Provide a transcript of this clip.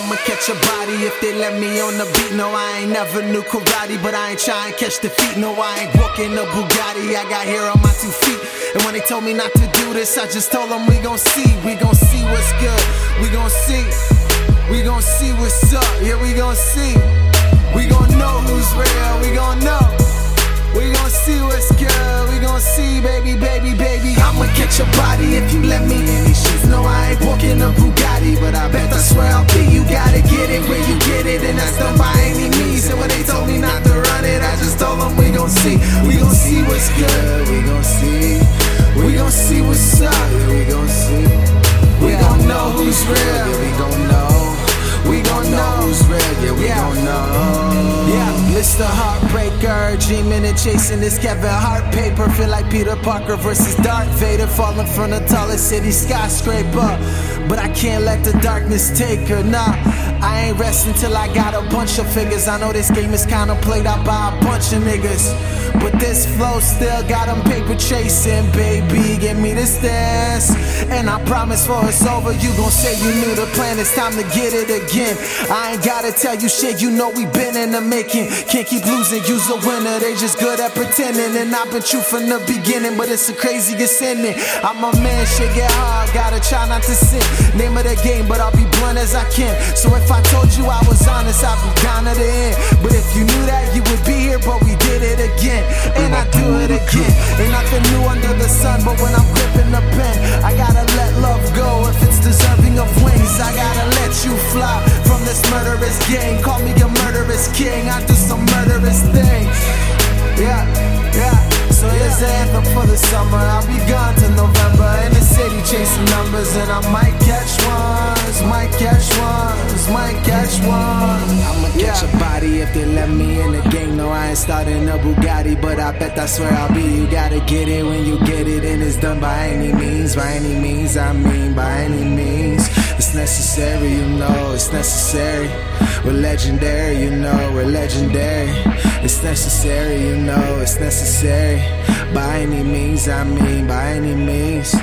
catch a body if they let me on the beat. No, I ain't never knew karate, but I ain't trying to catch the feet. No, I ain't walking a Bugatti. I got hair on my two feet. And when they told me not to do this, I just told them we gon' see. We gon' see what's good. We gon' see. We gon' see what's up. Yeah, we gon' see. We gon' know who's real. We gon' know. We gon' see what's good. We gon' see, baby, baby, baby. I'ma catch a body if you let me these shoes. No, I ain't walking a Yeah, Mr. Heartbreaker, dreaming and chasing this Kevin Hart paper. Feel like Peter Parker versus Darth Vader, falling from the tallest city skyscraper. But I can't let the darkness take her. Nah, I ain't resting till I got a bunch of figures. I know this game is kinda played out by a bunch of niggas. But this flow still got them paper chasing, baby. Give me this dance. And I promise for it's over, you gon' say you knew the plan. It's time to get it again. I ain't gotta tell you shit, you know we been in the making. Can't keep losing, you's a winner. They just good at pretending. And I've been true from the beginning, but it's the craziest ending. I'm a man, shit get hard, gotta try not to sin. Name of the game, but I'll be blunt as I can. So if I told you I was honest, I'd be down to the end. But if you knew that, you would be here, but we did it again. And I do it again. Ain't nothing new under the sun, but when I'm gripping the pen, I gotta let love go if it's deserving of wings. I gotta let you fly from this murderous gang. Call me a murderous king. I do some murderous things. Yeah, yeah. So here's the anthem for the summer. I'll be gone chasing numbers, and I might catch ones, might catch ones, might catch ones. I'ma catch a body if they let me in the game. No, I ain't starting a Bugatti, but I bet that's where I'll be. You gotta get it when you get it, and it's done by any means. By any means, I mean by any means. It's necessary, you know, it's necessary. We're legendary, you know, we're legendary. It's necessary, you know, it's necessary. By any means, I mean by any means.